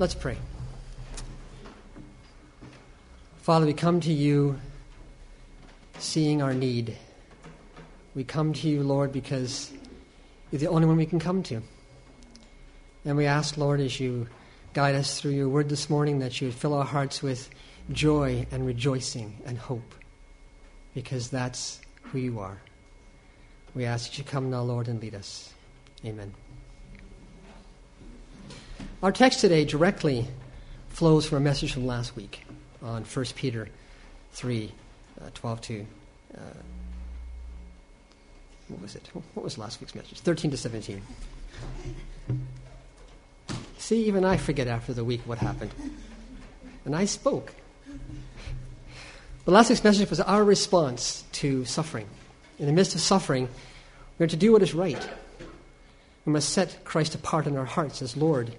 Let's pray. Father, we come to you seeing our need. We come to you, Lord, because you're the only one we can come to. And we ask, Lord, as you guide us through your word this morning, that you would fill our hearts with joy and rejoicing and hope, because that's who you are. We ask that you come now, Lord, and lead us. Amen. Our text today directly flows from a message from last week on 1 Peter 3 uh, 12 to. Uh, what was it? What was last week's message? 13 to 17. See, even I forget after the week what happened. And I spoke. The last week's message was our response to suffering. In the midst of suffering, we are to do what is right. We must set Christ apart in our hearts as Lord,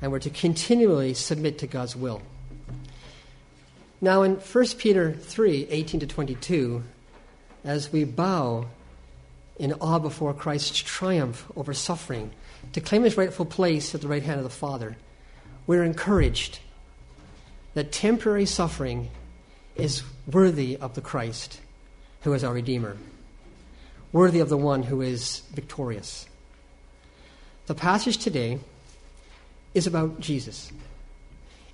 and we're to continually submit to God's will. Now, in 1 Peter 3 18 to 22, as we bow in awe before Christ's triumph over suffering to claim his rightful place at the right hand of the Father, we're encouraged that temporary suffering is worthy of the Christ who is our Redeemer, worthy of the one who is victorious. The passage today is about Jesus.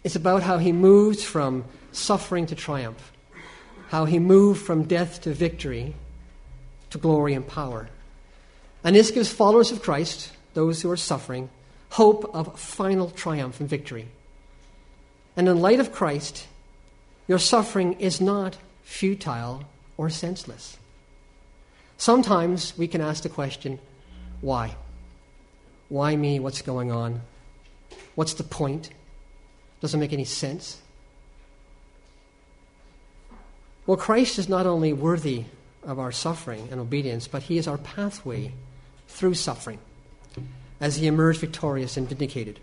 It's about how he moves from suffering to triumph, how he moved from death to victory, to glory and power. And this gives followers of Christ, those who are suffering, hope of final triumph and victory. And in light of Christ, your suffering is not futile or senseless. Sometimes we can ask the question, why? Why me? What's going on? What's the point? Doesn't make any sense. Well, Christ is not only worthy of our suffering and obedience, but he is our pathway through suffering as he emerged victorious and vindicated.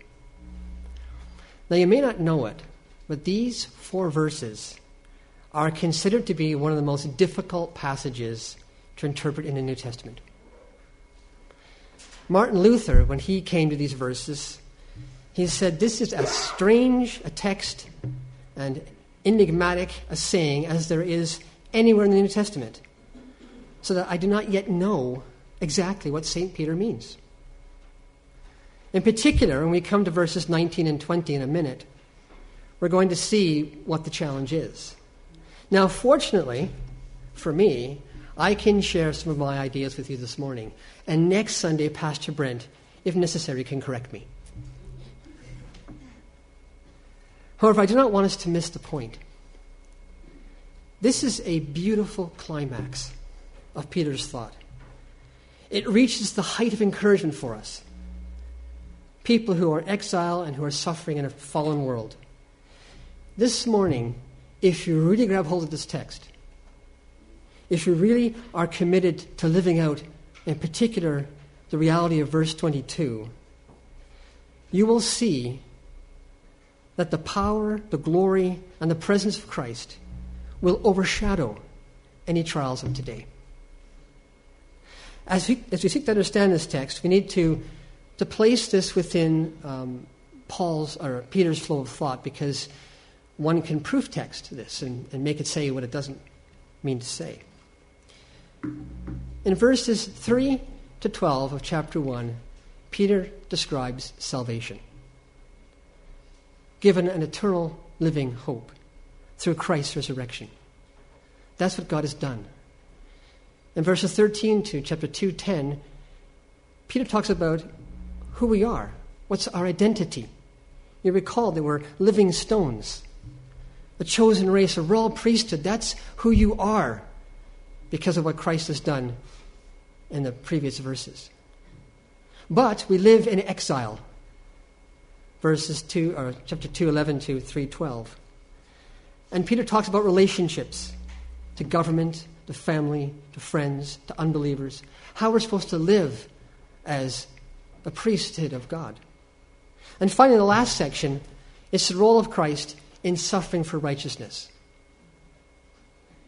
Now, you may not know it, but these four verses are considered to be one of the most difficult passages to interpret in the New Testament. Martin Luther, when he came to these verses, he said, This is as strange a text and enigmatic a saying as there is anywhere in the New Testament, so that I do not yet know exactly what St. Peter means. In particular, when we come to verses 19 and 20 in a minute, we're going to see what the challenge is. Now, fortunately for me, I can share some of my ideas with you this morning. And next Sunday, Pastor Brent, if necessary, can correct me. However, I do not want us to miss the point. This is a beautiful climax of Peter's thought. It reaches the height of encouragement for us. People who are exile and who are suffering in a fallen world. This morning, if you really grab hold of this text, if you really are committed to living out, in particular, the reality of verse 22, you will see that the power, the glory, and the presence of Christ will overshadow any trials of today. As we, as we seek to understand this text, we need to, to place this within um, Paul's or Peter's flow of thought because one can proof text this and, and make it say what it doesn't mean to say. In verses 3 to 12 of chapter 1, Peter describes salvation given an eternal living hope through Christ's resurrection. That's what God has done. In verses 13 to chapter 2:10, Peter talks about who we are. What's our identity? You recall that we're living stones, a chosen race, a royal priesthood. That's who you are because of what Christ has done in the previous verses. But we live in exile verses 2 or chapter 2 11 to 312 and peter talks about relationships to government to family to friends to unbelievers how we're supposed to live as the priesthood of god. And finally the last section is the role of christ in suffering for righteousness.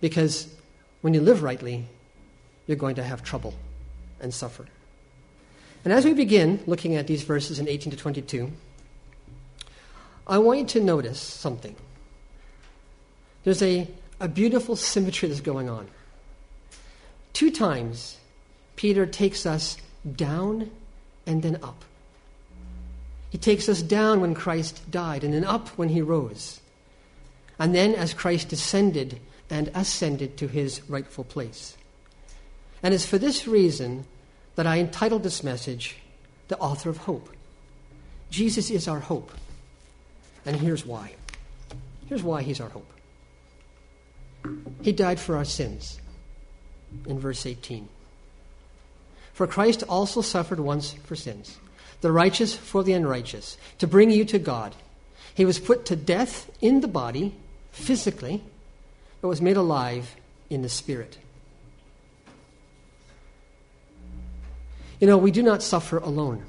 Because when you live rightly you're going to have trouble and suffer. And as we begin looking at these verses in 18 to 22 I want you to notice something. There's a, a beautiful symmetry that's going on. Two times, Peter takes us down and then up. He takes us down when Christ died and then up when he rose. And then as Christ descended and ascended to his rightful place. And it's for this reason that I entitled this message, The Author of Hope. Jesus is our hope. And here's why. Here's why he's our hope. He died for our sins in verse 18. For Christ also suffered once for sins, the righteous for the unrighteous, to bring you to God. He was put to death in the body, physically, but was made alive in the spirit. You know, we do not suffer alone,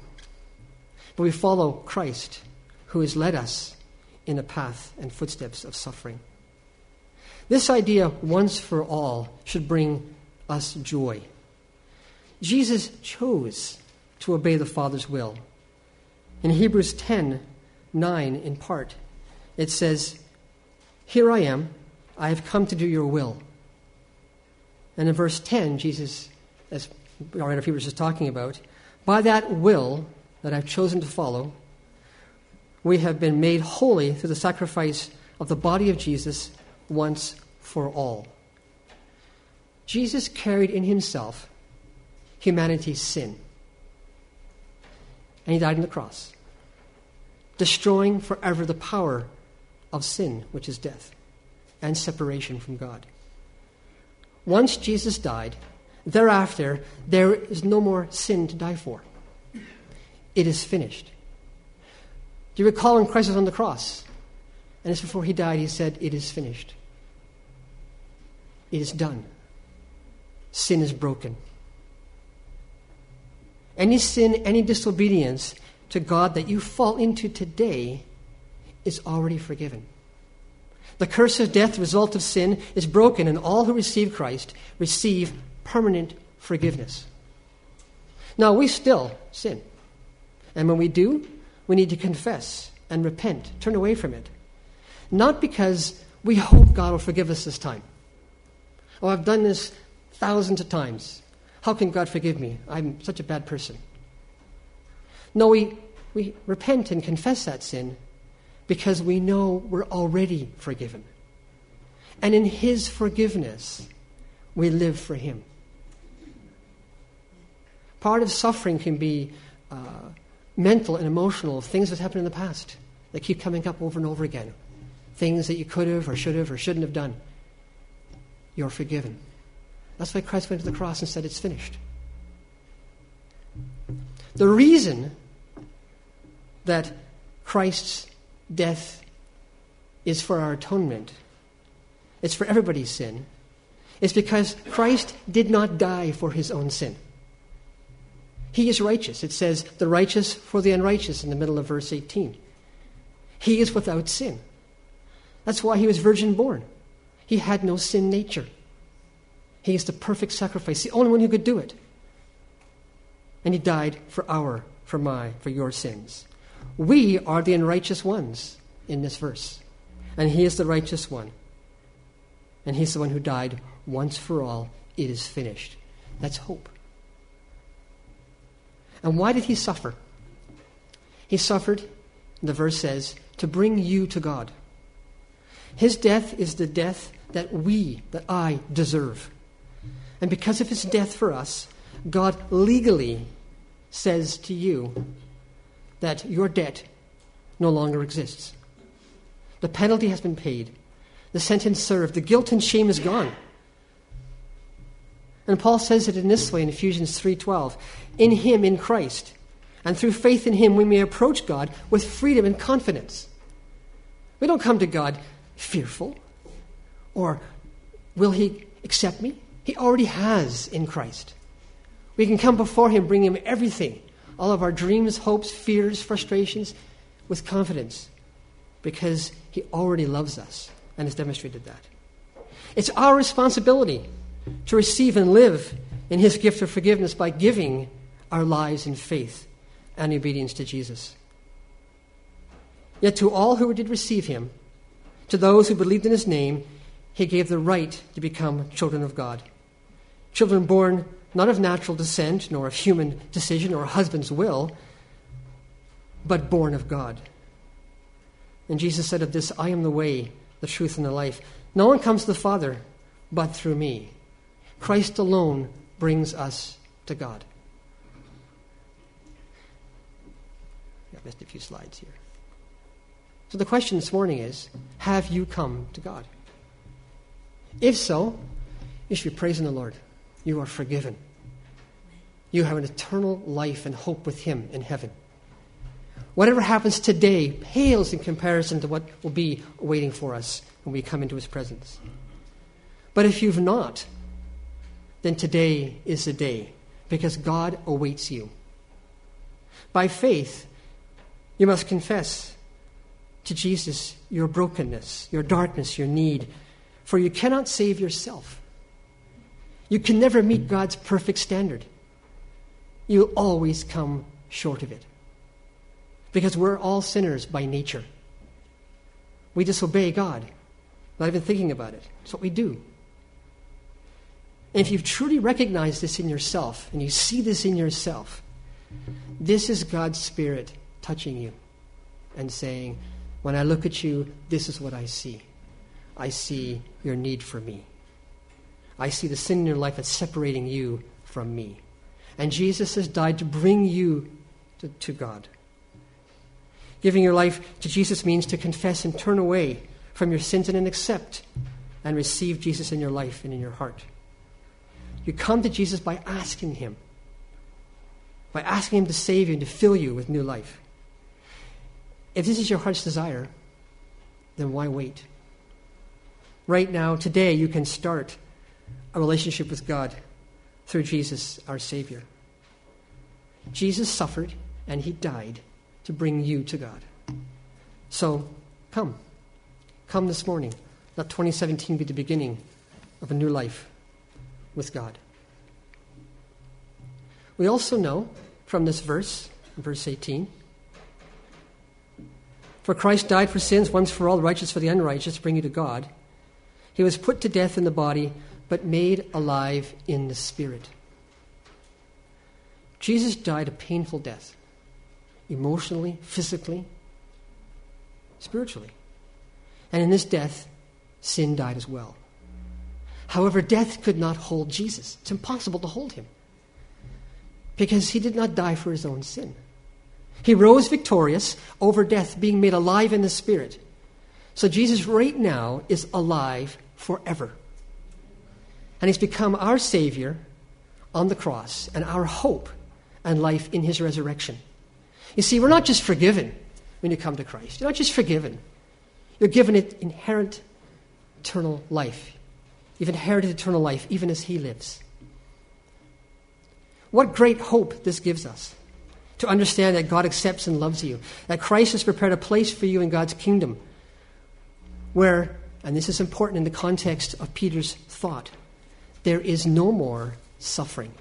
but we follow Christ, who has led us in the path and footsteps of suffering. This idea, once for all, should bring us joy. Jesus chose to obey the Father's will. In Hebrews 10 9, in part, it says, Here I am, I have come to do your will. And in verse 10, Jesus, as our writer of Hebrews is talking about, by that will that I've chosen to follow, we have been made holy through the sacrifice of the body of Jesus once for all. Jesus carried in himself humanity's sin. And he died on the cross, destroying forever the power of sin, which is death, and separation from God. Once Jesus died, thereafter, there is no more sin to die for. It is finished. Do you recall when Christ was on the cross? And just before he died, he said, It is finished. It is done. Sin is broken. Any sin, any disobedience to God that you fall into today is already forgiven. The curse of death, result of sin, is broken, and all who receive Christ receive permanent forgiveness. Now, we still sin. And when we do, we need to confess and repent, turn away from it. Not because we hope God will forgive us this time. Oh, I've done this thousands of times. How can God forgive me? I'm such a bad person. No, we, we repent and confess that sin because we know we're already forgiven. And in His forgiveness, we live for Him. Part of suffering can be uh, mental and emotional, things that happened in the past that keep coming up over and over again. Things that you could have or should have or shouldn't have done. You're forgiven. That's why Christ went to the cross and said, It's finished. The reason that Christ's death is for our atonement, it's for everybody's sin, is because Christ did not die for his own sin. He is righteous. It says, the righteous for the unrighteous in the middle of verse 18. He is without sin. That's why he was virgin born. He had no sin nature. He is the perfect sacrifice, the only one who could do it. And he died for our, for my, for your sins. We are the unrighteous ones in this verse. And he is the righteous one. And he's the one who died once for all. It is finished. That's hope. And why did he suffer? He suffered, the verse says, to bring you to God. His death is the death that we, that I, deserve. And because of his death for us, God legally says to you that your debt no longer exists. The penalty has been paid, the sentence served, the guilt and shame is gone. And Paul says it in this way in Ephesians 3:12, in him in Christ, and through faith in him we may approach God with freedom and confidence. We don't come to God fearful or will he accept me? He already has in Christ. We can come before him, bring him everything, all of our dreams, hopes, fears, frustrations, with confidence because he already loves us and has demonstrated that. It's our responsibility to receive and live in his gift of forgiveness by giving our lives in faith and obedience to Jesus. Yet to all who did receive him, to those who believed in his name, he gave the right to become children of God. Children born not of natural descent, nor of human decision or a husband's will, but born of God. And Jesus said of this, I am the way, the truth, and the life. No one comes to the Father but through me. Christ alone brings us to God. I missed a few slides here. So the question this morning is Have you come to God? If so, you should be praising the Lord. You are forgiven. You have an eternal life and hope with Him in heaven. Whatever happens today pales in comparison to what will be waiting for us when we come into His presence. But if you've not, then today is the day because God awaits you. By faith, you must confess to Jesus your brokenness, your darkness, your need, for you cannot save yourself. You can never meet God's perfect standard. You'll always come short of it. Because we're all sinners by nature. We disobey God, not even thinking about it. It's what we do. And if you've truly recognized this in yourself, and you see this in yourself, this is God's Spirit touching you and saying, When I look at you, this is what I see. I see your need for me. I see the sin in your life that's separating you from me. And Jesus has died to bring you to, to God. Giving your life to Jesus means to confess and turn away from your sins and accept and receive Jesus in your life and in your heart. You come to Jesus by asking Him, by asking Him to save you and to fill you with new life. If this is your heart's desire, then why wait? Right now, today, you can start a relationship with God through Jesus, our Savior. Jesus suffered and He died to bring you to God. So, come. Come this morning. Let 2017 be the beginning of a new life with God. We also know from this verse, verse 18, for Christ died for sins once for all, righteous for the unrighteous, bring you to God. He was put to death in the body, but made alive in the spirit. Jesus died a painful death, emotionally, physically, spiritually. And in this death, sin died as well. However, death could not hold Jesus. It's impossible to hold him because he did not die for his own sin. He rose victorious over death, being made alive in the Spirit. So Jesus, right now, is alive forever. And he's become our Savior on the cross and our hope and life in his resurrection. You see, we're not just forgiven when you come to Christ, you're not just forgiven, you're given it inherent eternal life. You've inherited eternal life, even as He lives. What great hope this gives us to understand that God accepts and loves you, that Christ has prepared a place for you in God's kingdom, where, and this is important in the context of Peter's thought, there is no more suffering,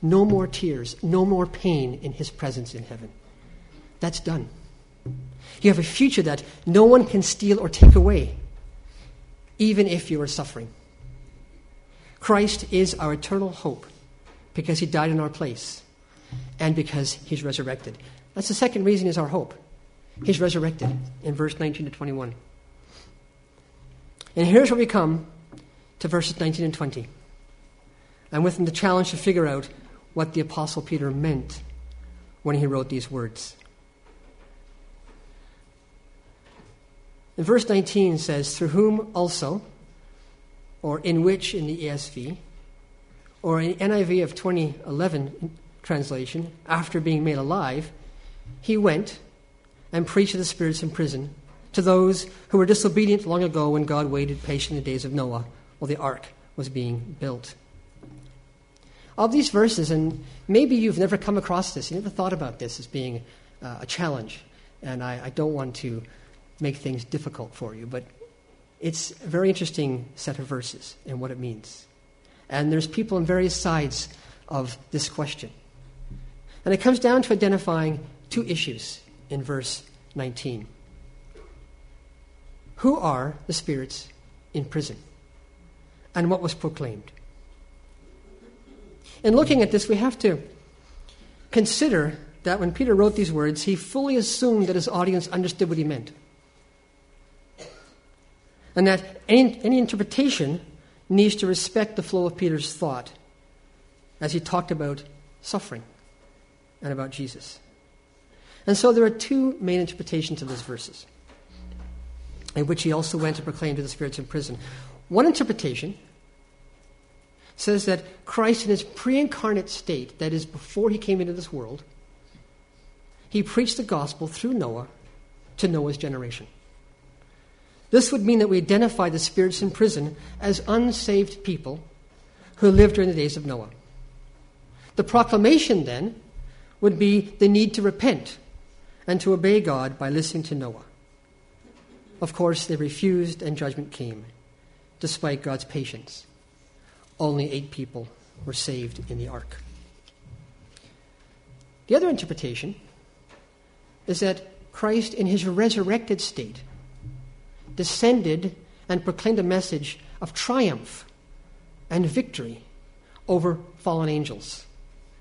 no more tears, no more pain in His presence in heaven. That's done. You have a future that no one can steal or take away, even if you are suffering. Christ is our eternal hope because he died in our place and because he's resurrected. That's the second reason is our hope. He's resurrected in verse 19 to 21. And here's where we come to verses 19 and 20. And with them the challenge to figure out what the Apostle Peter meant when he wrote these words. In verse 19 says, Through whom also or in which in the ESV, or in NIV of 2011 translation, after being made alive, he went and preached to the spirits in prison, to those who were disobedient long ago when God waited patiently the days of Noah while the ark was being built. Of these verses, and maybe you've never come across this, you never thought about this as being uh, a challenge, and I, I don't want to make things difficult for you, but it's a very interesting set of verses and what it means. And there's people on various sides of this question. And it comes down to identifying two issues in verse 19. who are the spirits in prison and what was proclaimed. In looking at this, we have to consider that when Peter wrote these words, he fully assumed that his audience understood what he meant. And that any, any interpretation needs to respect the flow of Peter's thought as he talked about suffering and about Jesus. And so there are two main interpretations of those verses, in which he also went to proclaim to the spirits in prison. One interpretation says that Christ, in his pre incarnate state, that is, before he came into this world, he preached the gospel through Noah to Noah's generation. This would mean that we identify the spirits in prison as unsaved people who lived during the days of Noah. The proclamation then would be the need to repent and to obey God by listening to Noah. Of course, they refused and judgment came, despite God's patience. Only eight people were saved in the ark. The other interpretation is that Christ, in his resurrected state, descended and proclaimed a message of triumph and victory over fallen angels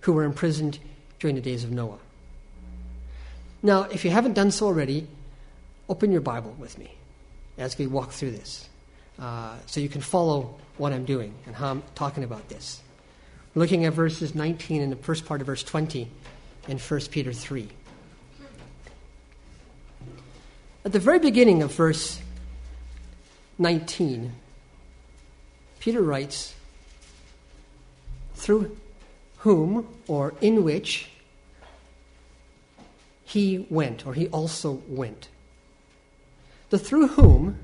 who were imprisoned during the days of Noah. Now, if you haven't done so already, open your Bible with me as we walk through this uh, so you can follow what I'm doing and how I'm talking about this. Looking at verses 19 and the first part of verse 20 in 1 Peter 3. At the very beginning of verse 19, Peter writes, through whom or in which he went, or he also went. The through whom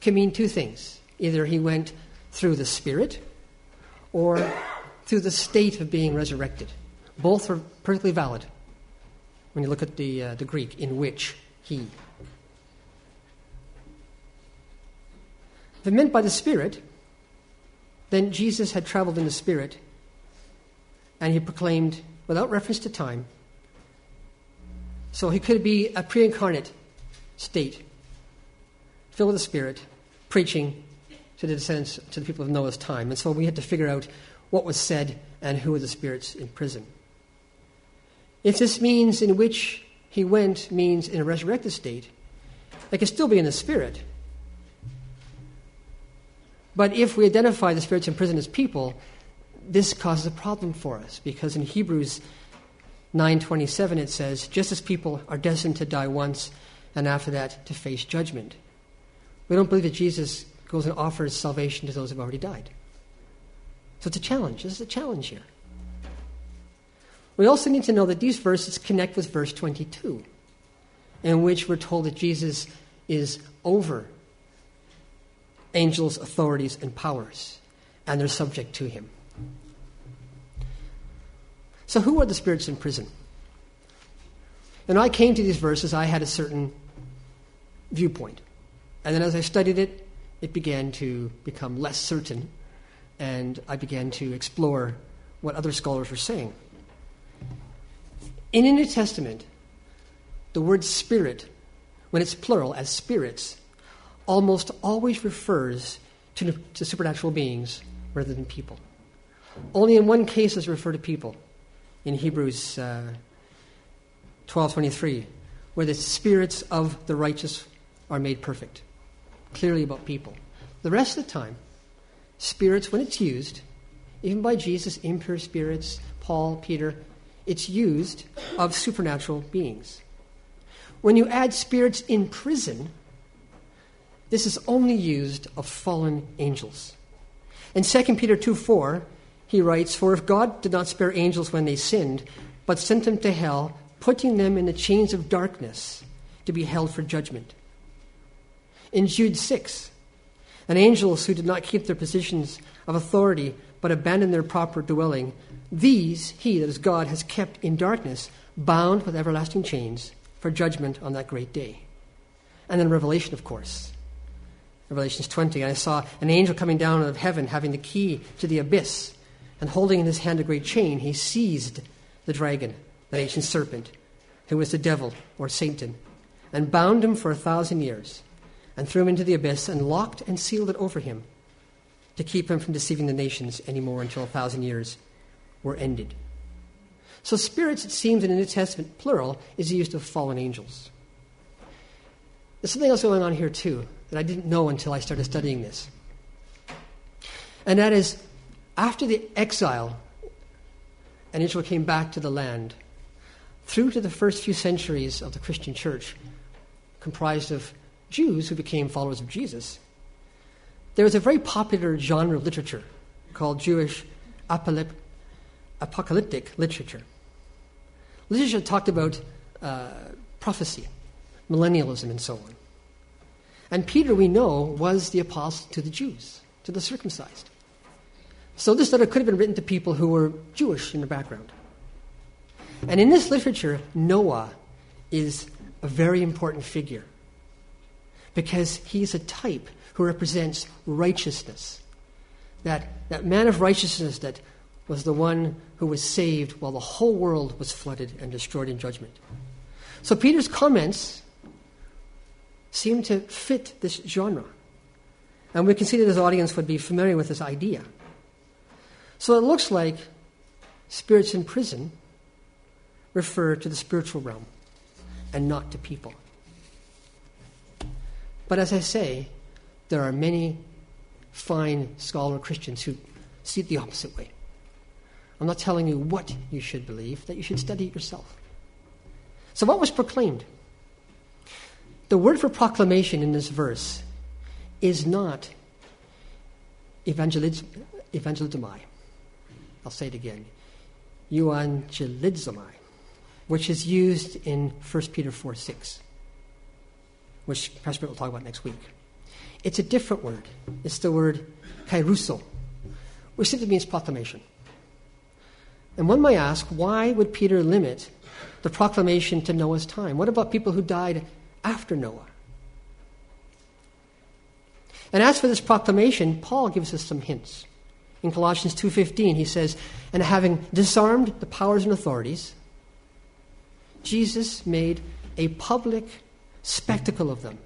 can mean two things. Either he went through the Spirit or through the state of being resurrected. Both are perfectly valid when you look at the, uh, the Greek, in which he. If it meant by the Spirit, then Jesus had traveled in the Spirit and he proclaimed, without reference to time, so he could be a pre incarnate state, filled with the Spirit, preaching to the descendants, to the people of Noah's time. And so we had to figure out what was said and who were the spirits in prison. If this means in which he went means in a resurrected state, they could still be in the Spirit. But if we identify the spirits in prison as people, this causes a problem for us because in Hebrews 9:27 it says, "Just as people are destined to die once and after that to face judgment." We don't believe that Jesus goes and offers salvation to those who have already died. So it's a challenge. This is a challenge here. We also need to know that these verses connect with verse 22, in which we're told that Jesus is over angels, authorities, and powers, and they're subject to him. So, who are the spirits in prison? And when I came to these verses, I had a certain viewpoint. And then as I studied it, it began to become less certain, and I began to explore what other scholars were saying. In the New Testament, the word spirit, when it's plural as spirits, almost always refers to, to supernatural beings rather than people. Only in one case does it refer to people, in Hebrews uh, 12.23, where the spirits of the righteous are made perfect. Clearly about people. The rest of the time, spirits, when it's used, even by Jesus, impure spirits, Paul, Peter, it's used of supernatural beings. When you add spirits in prison, this is only used of fallen angels. In 2 Peter 2 4, he writes, For if God did not spare angels when they sinned, but sent them to hell, putting them in the chains of darkness to be held for judgment. In Jude 6, and angels who did not keep their positions of authority but abandoned their proper dwelling, these he, that is God, has kept in darkness, bound with everlasting chains for judgment on that great day. And then Revelation, of course. Revelations 20, I saw an angel coming down out of heaven having the key to the abyss and holding in his hand a great chain, he seized the dragon, that ancient serpent, who was the devil or Satan, and bound him for a thousand years, and threw him into the abyss and locked and sealed it over him to keep him from deceiving the nations anymore until a thousand years were ended. So, spirits, it seems in the New Testament, plural, is used of fallen angels. There's something else going on here, too, that I didn't know until I started studying this. And that is, after the exile, and Israel came back to the land, through to the first few centuries of the Christian church, comprised of Jews who became followers of Jesus, there was a very popular genre of literature called Jewish apocalyptic literature. Literature talked about uh, prophecy, millennialism, and so on. And Peter, we know, was the apostle to the Jews, to the circumcised. So this letter could have been written to people who were Jewish in the background. And in this literature, Noah is a very important figure because he's a type who represents righteousness. That, that man of righteousness that was the one who was saved while the whole world was flooded and destroyed in judgment. So Peter's comments seem to fit this genre. And we can see that his audience would be familiar with this idea. So it looks like spirits in prison refer to the spiritual realm and not to people. But as I say, there are many fine scholar Christians who see it the opposite way. I'm not telling you what you should believe, that you should study it yourself. So, what was proclaimed? The word for proclamation in this verse is not evangelizomai. I'll say it again. Euangelizomai, which is used in 1 Peter 4 6, which Pastor Brett will talk about next week. It's a different word. It's the word kairuso, which simply means proclamation. And one might ask, why would Peter limit the proclamation to Noah's time? What about people who died after Noah? And as for this proclamation, Paul gives us some hints. In Colossians 2:15, he says, "And having disarmed the powers and authorities, Jesus made a public spectacle of them,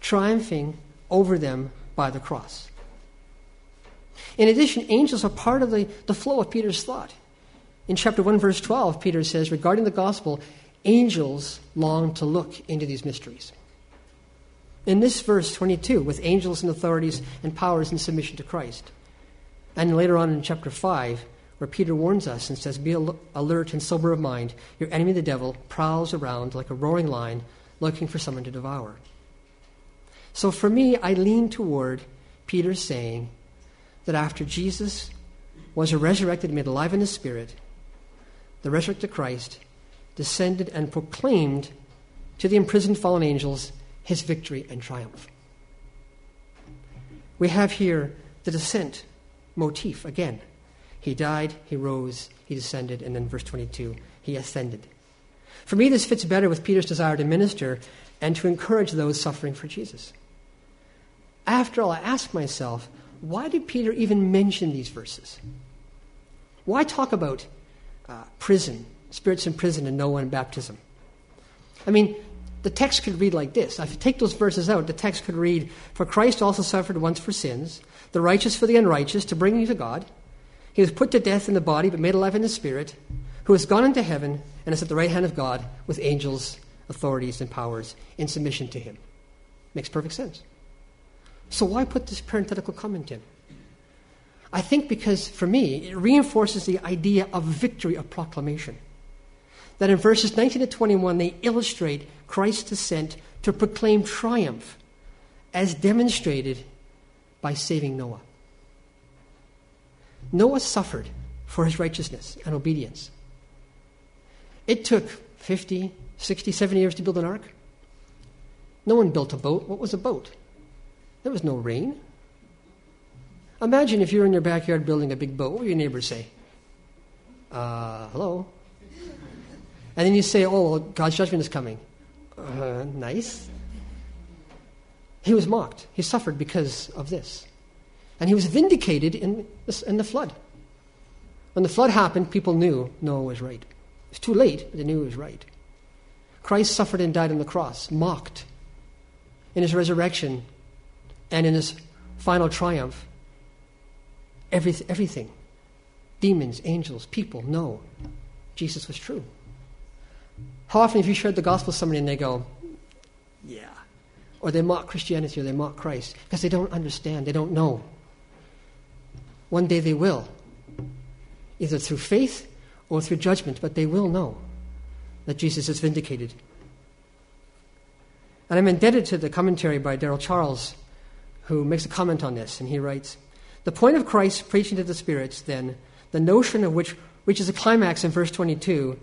triumphing over them by the cross." In addition, angels are part of the, the flow of Peter's thought. In chapter 1, verse 12, Peter says, regarding the gospel, angels long to look into these mysteries. In this verse 22, with angels and authorities and powers in submission to Christ. And later on in chapter 5, where Peter warns us and says, Be alert and sober of mind. Your enemy, the devil, prowls around like a roaring lion looking for someone to devour. So for me, I lean toward Peter saying that after Jesus was resurrected and made alive in the Spirit, the resurrected Christ, descended and proclaimed to the imprisoned fallen angels his victory and triumph. We have here the descent motif again. He died, he rose, he descended, and then verse 22, he ascended. For me, this fits better with Peter's desire to minister and to encourage those suffering for Jesus. After all, I ask myself, why did Peter even mention these verses? Why talk about uh, prison, spirits in prison, and Noah and baptism. I mean, the text could read like this. If you take those verses out, the text could read, For Christ also suffered once for sins, the righteous for the unrighteous, to bring you to God. He was put to death in the body, but made alive in the spirit, who has gone into heaven and is at the right hand of God with angels, authorities, and powers in submission to him. Makes perfect sense. So why put this parenthetical comment in? I think because, for me, it reinforces the idea of victory of proclamation. That in verses 19 to 21, they illustrate Christ's descent to proclaim triumph as demonstrated by saving Noah. Noah suffered for his righteousness and obedience. It took 50, 60, 70 years to build an ark. No one built a boat. What was a boat? There was no rain. Imagine if you're in your backyard building a big boat. What would your neighbors say? Uh, hello? And then you say, oh, well, God's judgment is coming. Uh, nice. He was mocked. He suffered because of this. And he was vindicated in, in the flood. When the flood happened, people knew Noah was right. It was too late, but they knew he was right. Christ suffered and died on the cross, mocked. in his resurrection and in his final triumph, every, everything demons, angels, people know Jesus was true. How often have you shared the gospel with somebody and they go, yeah, or they mock Christianity or they mock Christ because they don't understand, they don't know. One day they will, either through faith or through judgment, but they will know that Jesus is vindicated. And I'm indebted to the commentary by Daryl Charles, who makes a comment on this, and he writes The point of Christ's preaching to the spirits, then, the notion of which reaches a climax in verse 22,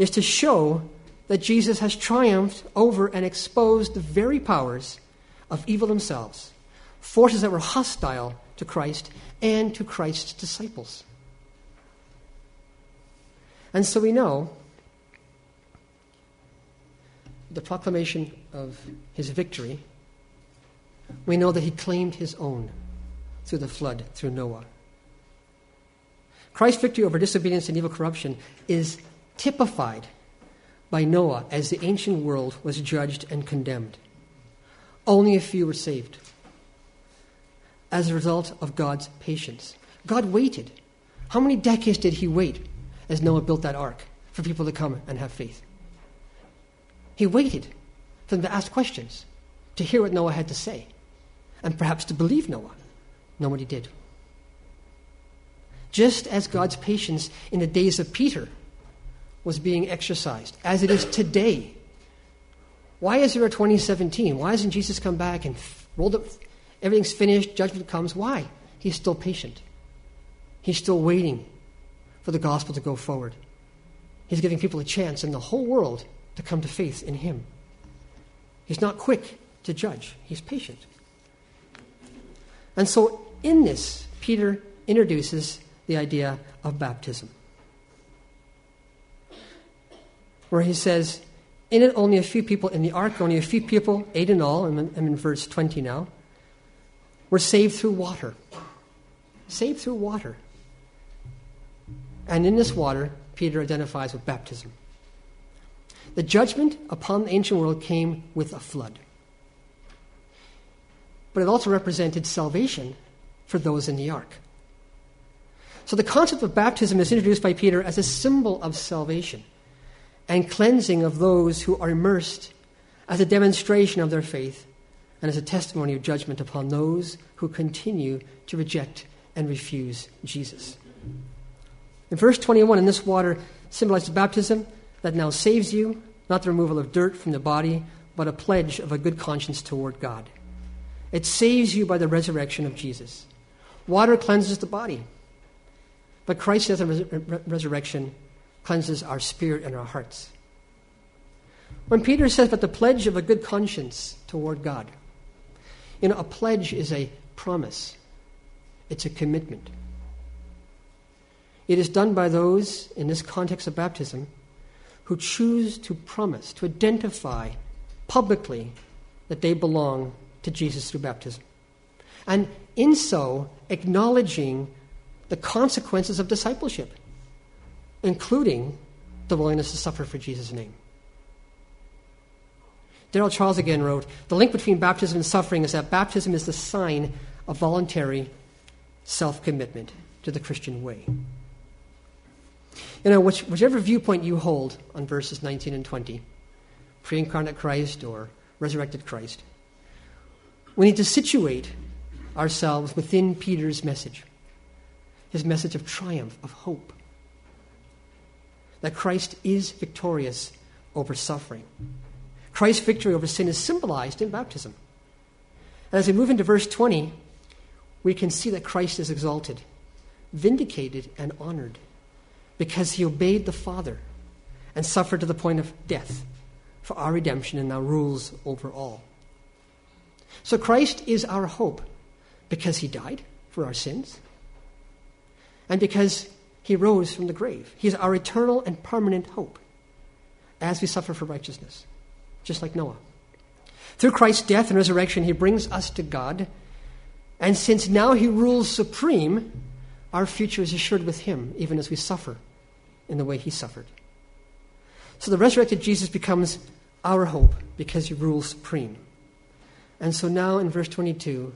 is to show that Jesus has triumphed over and exposed the very powers of evil themselves, forces that were hostile to Christ and to Christ's disciples. And so we know the proclamation of his victory, we know that he claimed his own through the flood, through Noah. Christ's victory over disobedience and evil corruption is typified by Noah as the ancient world was judged and condemned. Only a few were saved as a result of God's patience. God waited. How many decades did he wait as Noah built that ark for people to come and have faith? He waited for them to ask questions, to hear what Noah had to say, and perhaps to believe Noah. Nobody did. Just as God's patience in the days of Peter was being exercised, as it is today. Why is there a 2017? Why hasn't Jesus come back and rolled up? Everything's finished, judgment comes. Why? He's still patient. He's still waiting for the gospel to go forward. He's giving people a chance in the whole world to come to faith in Him. He's not quick to judge, He's patient. And so, in this, Peter introduces the idea of baptism. Where he says, In it, only a few people, in the ark, only a few people, eight in all, I'm in, I'm in verse 20 now, were saved through water. Saved through water. And in this water, Peter identifies with baptism. The judgment upon the ancient world came with a flood. But it also represented salvation for those in the ark. So the concept of baptism is introduced by Peter as a symbol of salvation and cleansing of those who are immersed as a demonstration of their faith and as a testimony of judgment upon those who continue to reject and refuse Jesus. In verse 21, in this water symbolizes baptism that now saves you, not the removal of dirt from the body, but a pledge of a good conscience toward God. It saves you by the resurrection of Jesus. Water cleanses the body, but Christ's death and resurrection cleanses our spirit and our hearts. When Peter says, but the pledge of a good conscience toward God, you know, a pledge is a promise, it's a commitment. It is done by those, in this context of baptism, who choose to promise, to identify publicly that they belong to Jesus through baptism. And in so, acknowledging the consequences of discipleship including the willingness to suffer for Jesus' name. Daryl Charles again wrote The link between baptism and suffering is that baptism is the sign of voluntary self commitment to the Christian way. You know, which, whichever viewpoint you hold on verses 19 and 20, pre incarnate Christ or resurrected Christ, we need to situate ourselves within Peter's message his message of triumph, of hope that Christ is victorious over suffering. Christ's victory over sin is symbolized in baptism. And as we move into verse 20, we can see that Christ is exalted, vindicated, and honored because he obeyed the Father and suffered to the point of death for our redemption and now rules over all. So Christ is our hope because he died for our sins and because he rose from the grave. He is our eternal and permanent hope as we suffer for righteousness, just like Noah. Through Christ's death and resurrection, he brings us to God. And since now he rules supreme, our future is assured with him, even as we suffer in the way he suffered. So the resurrected Jesus becomes our hope because he rules supreme. And so now in verse 22,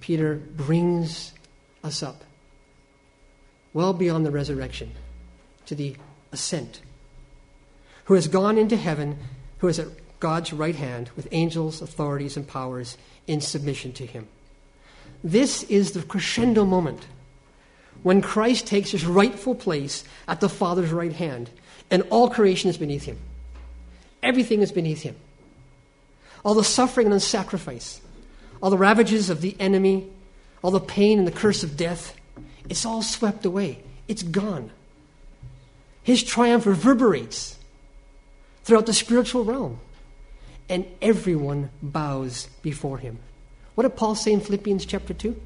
Peter brings us up well beyond the resurrection to the ascent, who has gone into heaven, who is at God's right hand with angels, authorities, and powers in submission to him. This is the crescendo moment when Christ takes his rightful place at the Father's right hand, and all creation is beneath him. Everything is beneath him. All the suffering and the sacrifice, all the ravages of the enemy, all the pain and the curse of death, it's all swept away. It's gone. His triumph reverberates throughout the spiritual realm, and everyone bows before him. What did Paul say in Philippians chapter 2?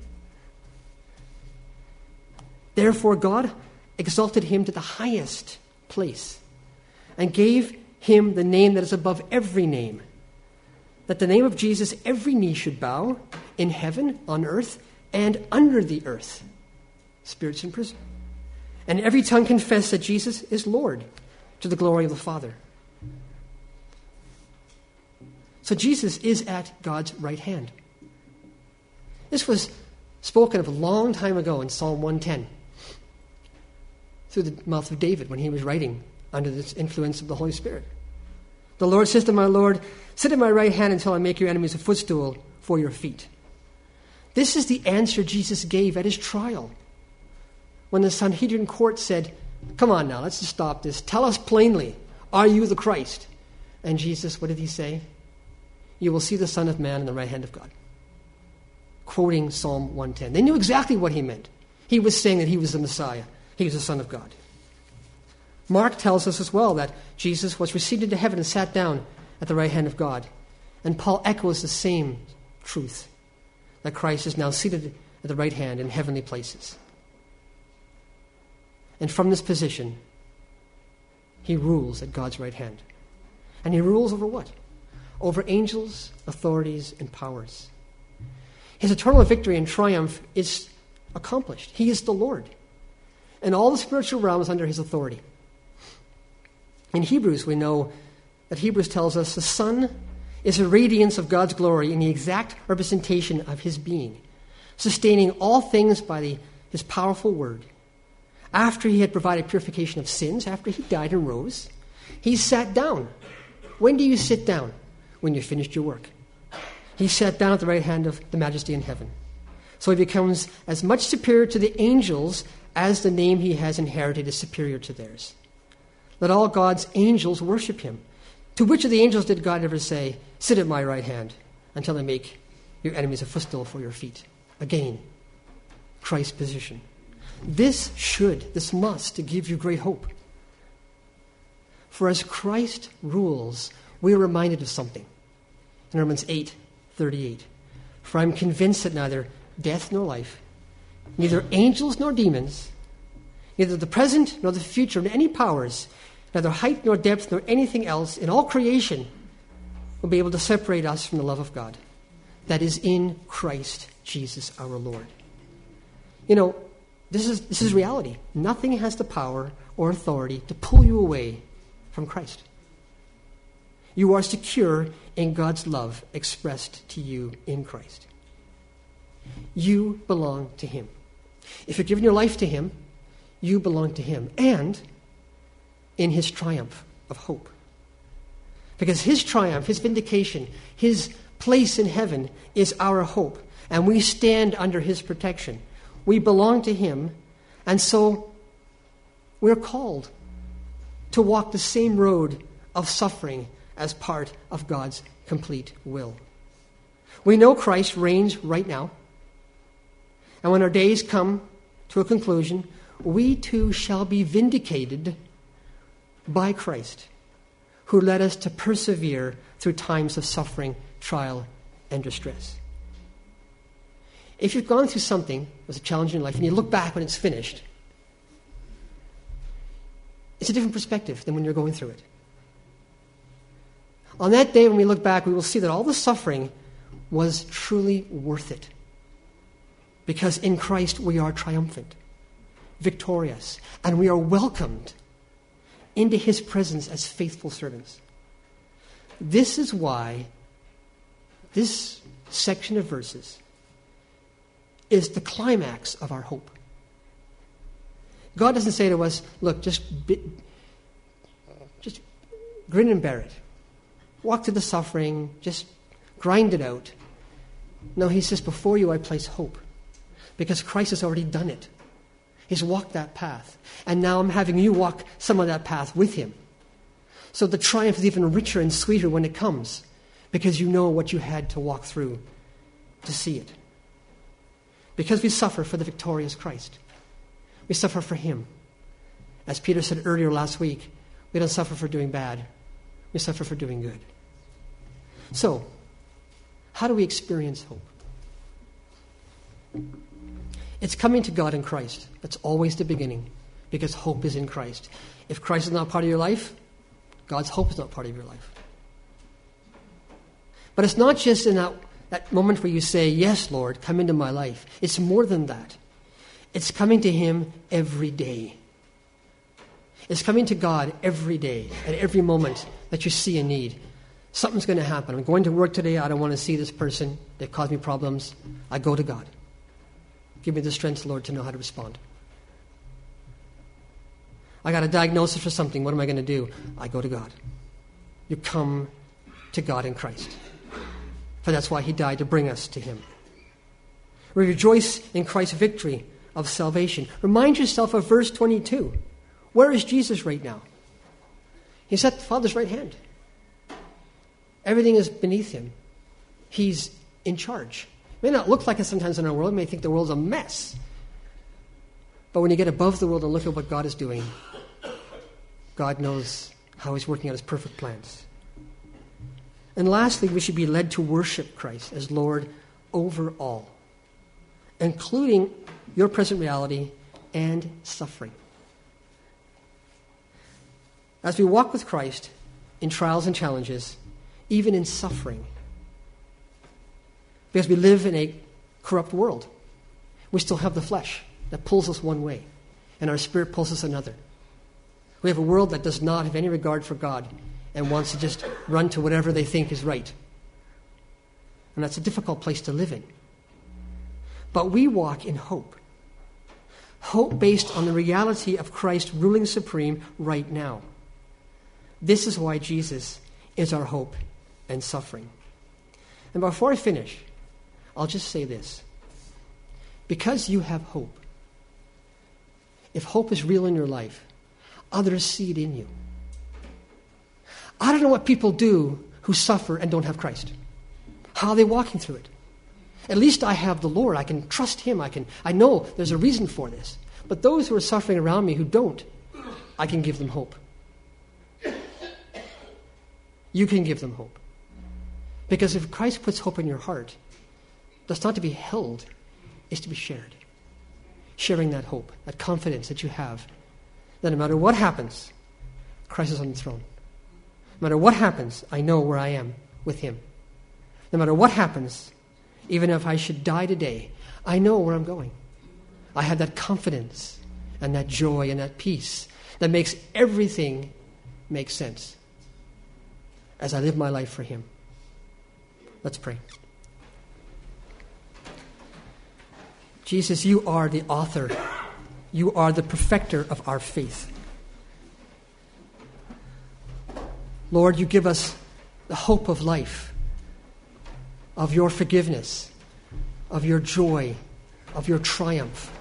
Therefore, God exalted him to the highest place and gave him the name that is above every name. That the name of Jesus every knee should bow in heaven, on earth, and under the earth. Spirits in prison. And every tongue confess that Jesus is Lord to the glory of the Father. So Jesus is at God's right hand. This was spoken of a long time ago in Psalm 110 through the mouth of David when he was writing under the influence of the Holy Spirit. The Lord says to my Lord, Sit at my right hand until I make your enemies a footstool for your feet. This is the answer Jesus gave at his trial. When the Sanhedrin court said, Come on now, let's just stop this. Tell us plainly, are you the Christ? And Jesus, what did he say? You will see the Son of Man in the right hand of God quoting Psalm 110. They knew exactly what he meant. He was saying that he was the Messiah, he was the Son of God. Mark tells us as well that Jesus was received into heaven and sat down at the right hand of God. And Paul echoes the same truth that Christ is now seated at the right hand in heavenly places. And from this position, he rules at God's right hand. And he rules over what? Over angels, authorities, and powers. His eternal victory and triumph is accomplished. He is the Lord. And all the spiritual realms under his authority. In Hebrews, we know that Hebrews tells us the Son is a radiance of God's glory in the exact representation of his being, sustaining all things by the, his powerful word. After he had provided purification of sins, after he died and rose, he sat down. When do you sit down? When you finished your work. He sat down at the right hand of the majesty in heaven. So he becomes as much superior to the angels as the name he has inherited is superior to theirs. Let all God's angels worship him. To which of the angels did God ever say, Sit at my right hand until I make your enemies a footstool for your feet? Again, Christ's position. This should, this must, give you great hope. For as Christ rules, we are reminded of something. In Romans 8, 38. For I am convinced that neither death nor life, neither angels nor demons, neither the present nor the future, nor any powers, neither height nor depth nor anything else in all creation will be able to separate us from the love of God that is in Christ Jesus our Lord. You know, this is, this is reality. Nothing has the power or authority to pull you away from Christ. You are secure in God's love expressed to you in Christ. You belong to Him. If you're giving your life to Him, you belong to Him and in His triumph of hope. Because His triumph, His vindication, His place in heaven is our hope, and we stand under His protection. We belong to Him, and so we're called to walk the same road of suffering as part of God's complete will. We know Christ reigns right now. And when our days come to a conclusion, we too shall be vindicated by Christ, who led us to persevere through times of suffering, trial, and distress. If you've gone through something that a challenge in life and you look back when it's finished, it's a different perspective than when you're going through it. On that day, when we look back, we will see that all the suffering was truly worth it. Because in Christ we are triumphant, victorious, and we are welcomed into his presence as faithful servants. This is why this section of verses is the climax of our hope. God doesn't say to us, look, just, just grin and bear it. Walk through the suffering, just grind it out. No, he says, before you I place hope. Because Christ has already done it. He's walked that path. And now I'm having you walk some of that path with him. So the triumph is even richer and sweeter when it comes. Because you know what you had to walk through to see it. Because we suffer for the victorious Christ. We suffer for him. As Peter said earlier last week, we don't suffer for doing bad. We suffer for doing good. So, how do we experience hope? It's coming to God in Christ. That's always the beginning, because hope is in Christ. If Christ is not part of your life, God's hope is not part of your life. But it's not just in that, that moment where you say, Yes, Lord, come into my life. It's more than that. It's coming to Him every day. It's coming to God every day, at every moment that you see a need. Something's going to happen. I'm going to work today. I don't want to see this person. They've caused me problems. I go to God. Give me the strength, Lord, to know how to respond. I got a diagnosis for something. What am I going to do? I go to God. You come to God in Christ. For that's why He died, to bring us to Him. We rejoice in Christ's victory of salvation. Remind yourself of verse 22. Where is Jesus right now? He's at the Father's right hand. Everything is beneath him. He's in charge. It may not look like it sometimes in our world. You may think the world's a mess. But when you get above the world and look at what God is doing, God knows how He's working out His perfect plans. And lastly, we should be led to worship Christ as Lord over all, including your present reality and suffering. As we walk with Christ in trials and challenges, even in suffering, because we live in a corrupt world. We still have the flesh that pulls us one way, and our spirit pulls us another. We have a world that does not have any regard for God and wants to just run to whatever they think is right. And that's a difficult place to live in. But we walk in hope. Hope based on the reality of Christ ruling supreme right now. This is why Jesus is our hope and suffering. And before I finish, I'll just say this. Because you have hope, if hope is real in your life, others see it in you. I don't know what people do who suffer and don't have Christ. How are they walking through it? At least I have the Lord. I can trust Him. I, can, I know there's a reason for this. But those who are suffering around me who don't, I can give them hope. You can give them hope. Because if Christ puts hope in your heart, that's not to be held, it's to be shared. Sharing that hope, that confidence that you have that no matter what happens, Christ is on the throne. No matter what happens, I know where I am with Him. No matter what happens, even if I should die today, I know where I'm going. I have that confidence and that joy and that peace that makes everything make sense as I live my life for Him. Let's pray. Jesus, you are the author, you are the perfecter of our faith. Lord, you give us the hope of life, of your forgiveness, of your joy, of your triumph.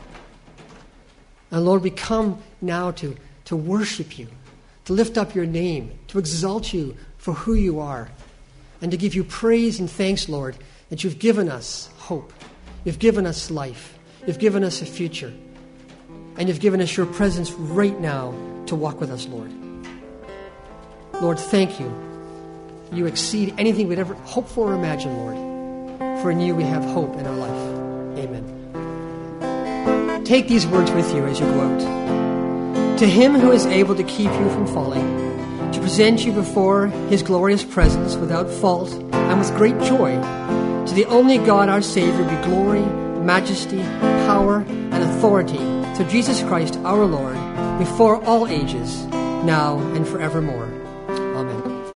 And Lord, we come now to, to worship you, to lift up your name, to exalt you for who you are, and to give you praise and thanks, Lord, that you've given us hope. You've given us life. You've given us a future. And you've given us your presence right now to walk with us, Lord. Lord, thank you. You exceed anything we'd ever hope for or imagine, Lord. For in you we have hope in our life. Amen. Take these words with you as you go out. To him who is able to keep you from falling, to present you before his glorious presence without fault and with great joy, to the only God our Savior be glory, majesty, power, and authority through Jesus Christ our Lord, before all ages, now and forevermore.